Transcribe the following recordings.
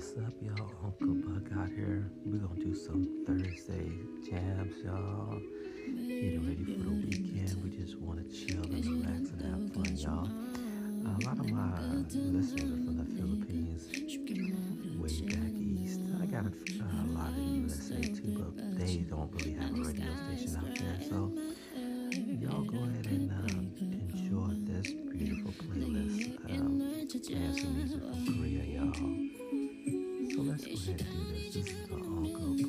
What's up, y'all? Uncle Buck out here. We're gonna do some Thursday jams, y'all. Getting ready for the weekend. We just wanna chill and relax and have fun, y'all. A lot of my listeners are from the Philippines, way back east. I got a, a lot in the USA too, but they don't really have a radio station out there. So y'all go ahead and um, enjoy this beautiful playlist. Um, and music from Korea, y'all. 我也觉得这是一个好歌。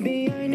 Maybe I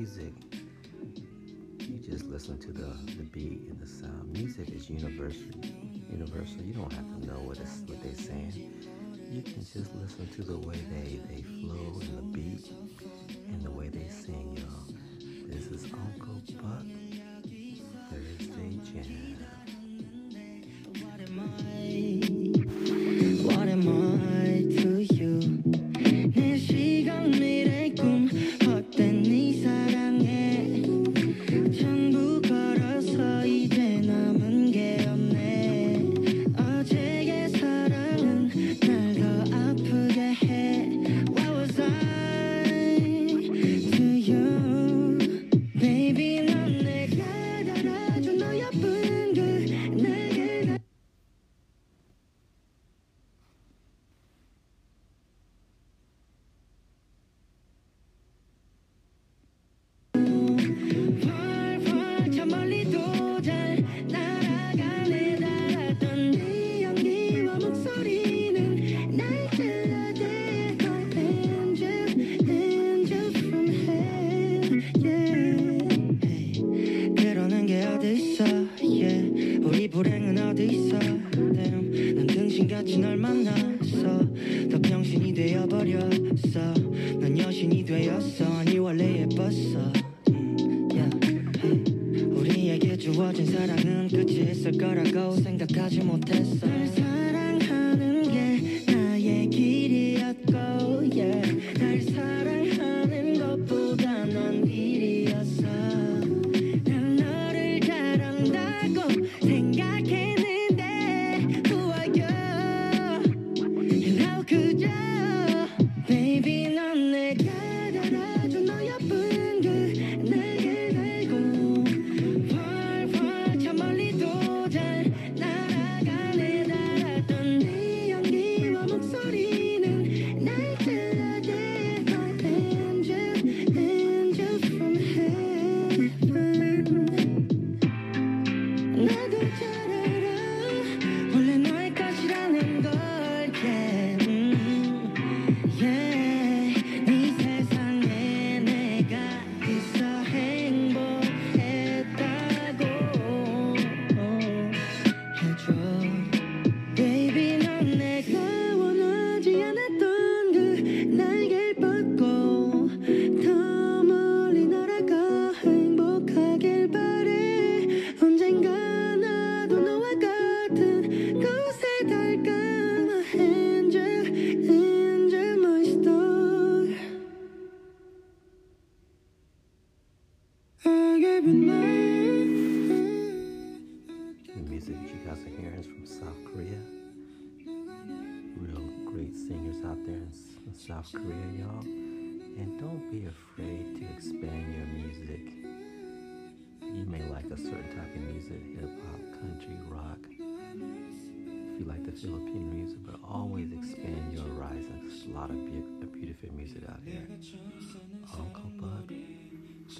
music. You just listen to the, the beat and the sound. Music is universal. Universal. You don't have to know what it's, what they're saying. You can just listen to the way they, they flow and the beat and the way they sing, y'all. This is Uncle Buck Thursday Jam.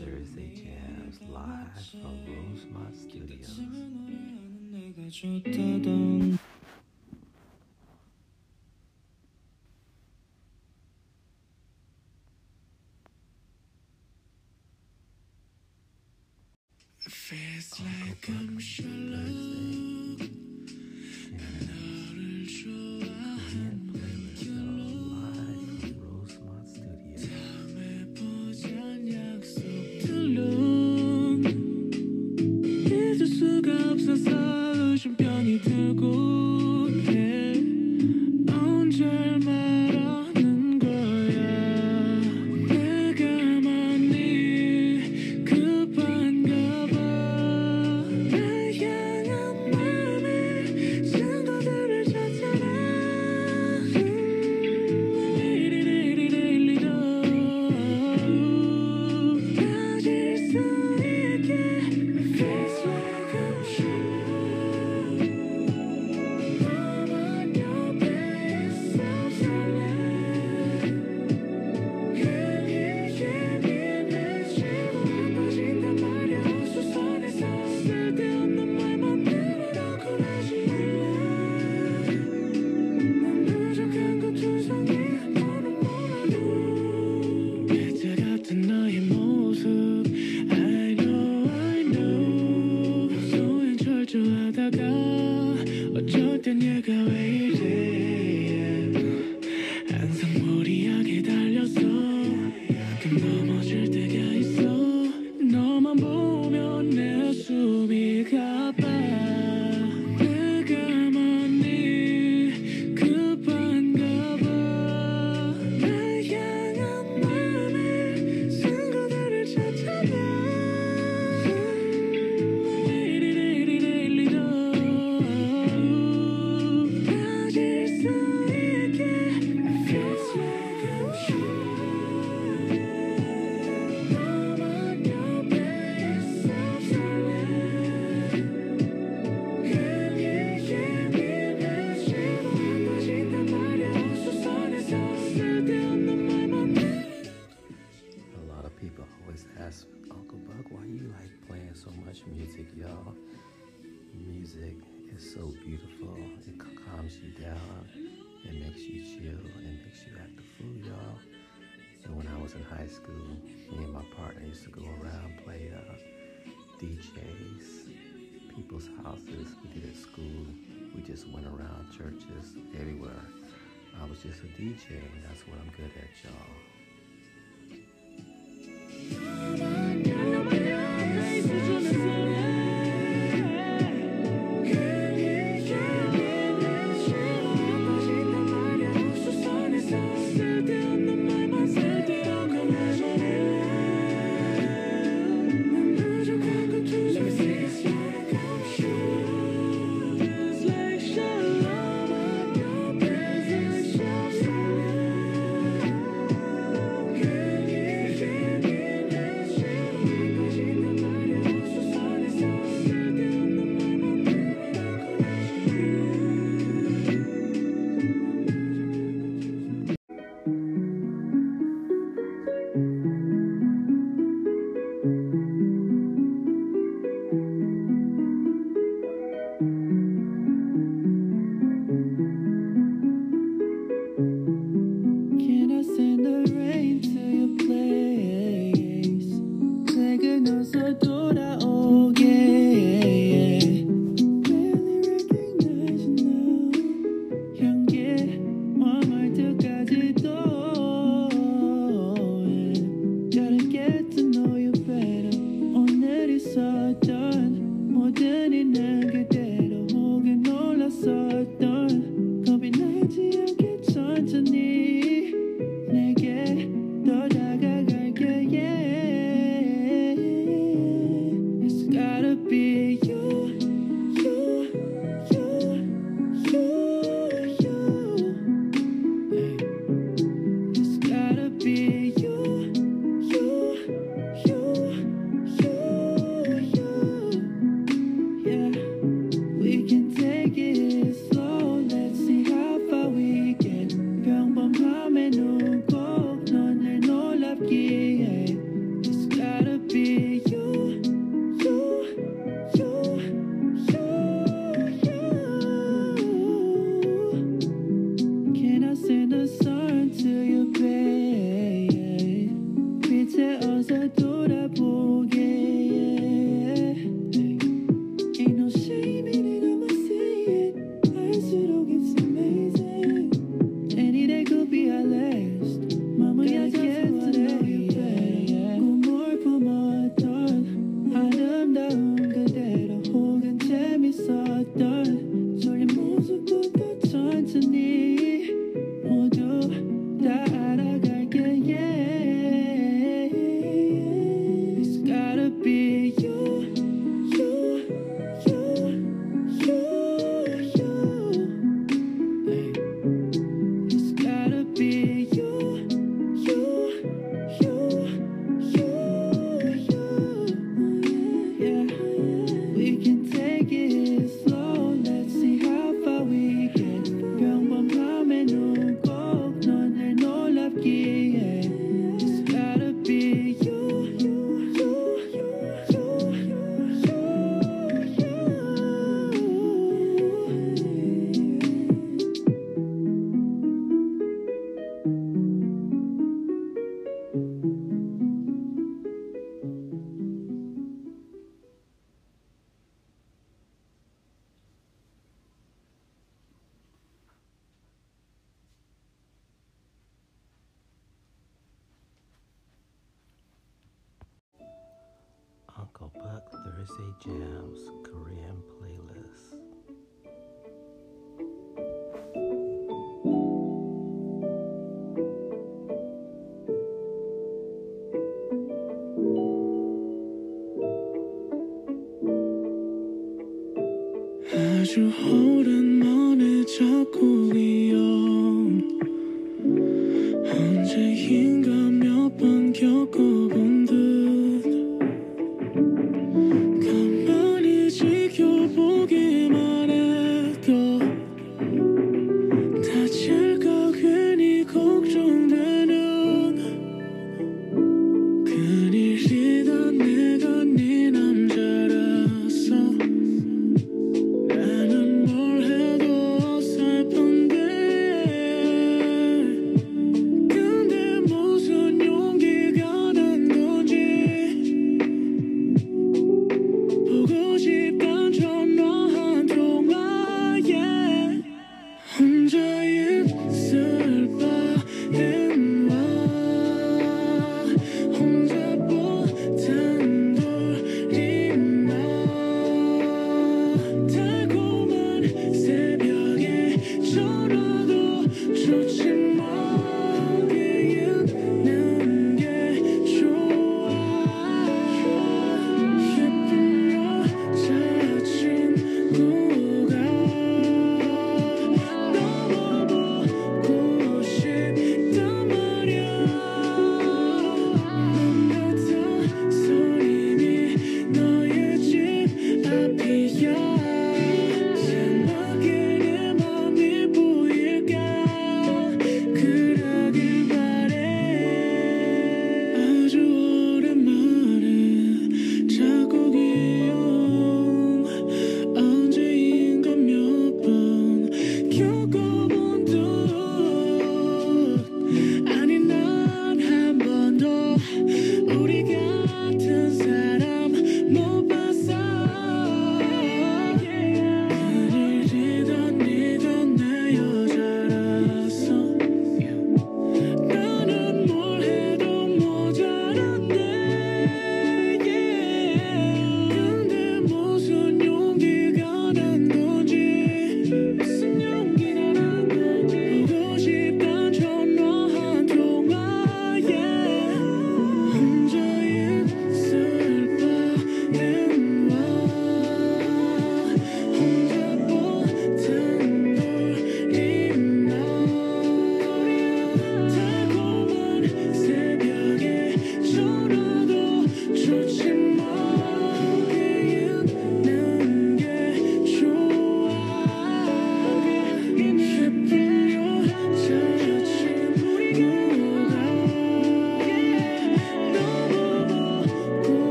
Thursday jams live from Rosemont Studios. Feels like I'm shallow. It makes you chill. It makes you act a fool, y'all. And when I was in high school, me and my partner used to go around play uh, DJs, people's houses. We did at school. We just went around churches, everywhere. I was just a DJ. That's what I'm good at, y'all. 아주 오랜만에 자꾸 귀여운 언제 힘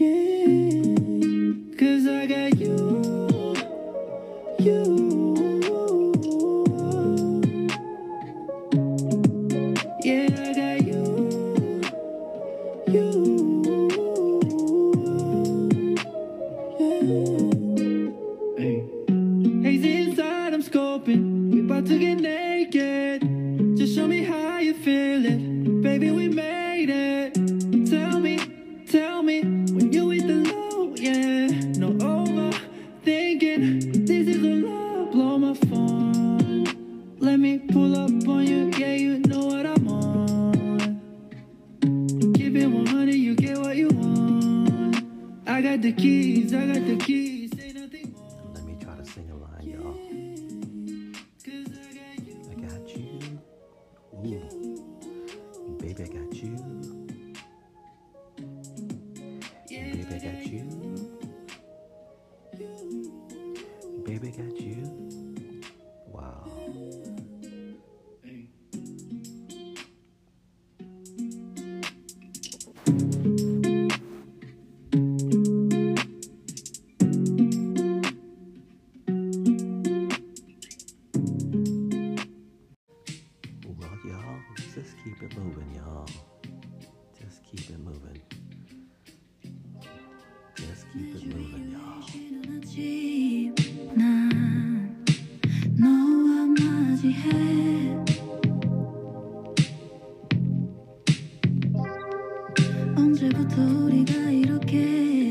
yeah. are. 언제부터 우리가 이렇게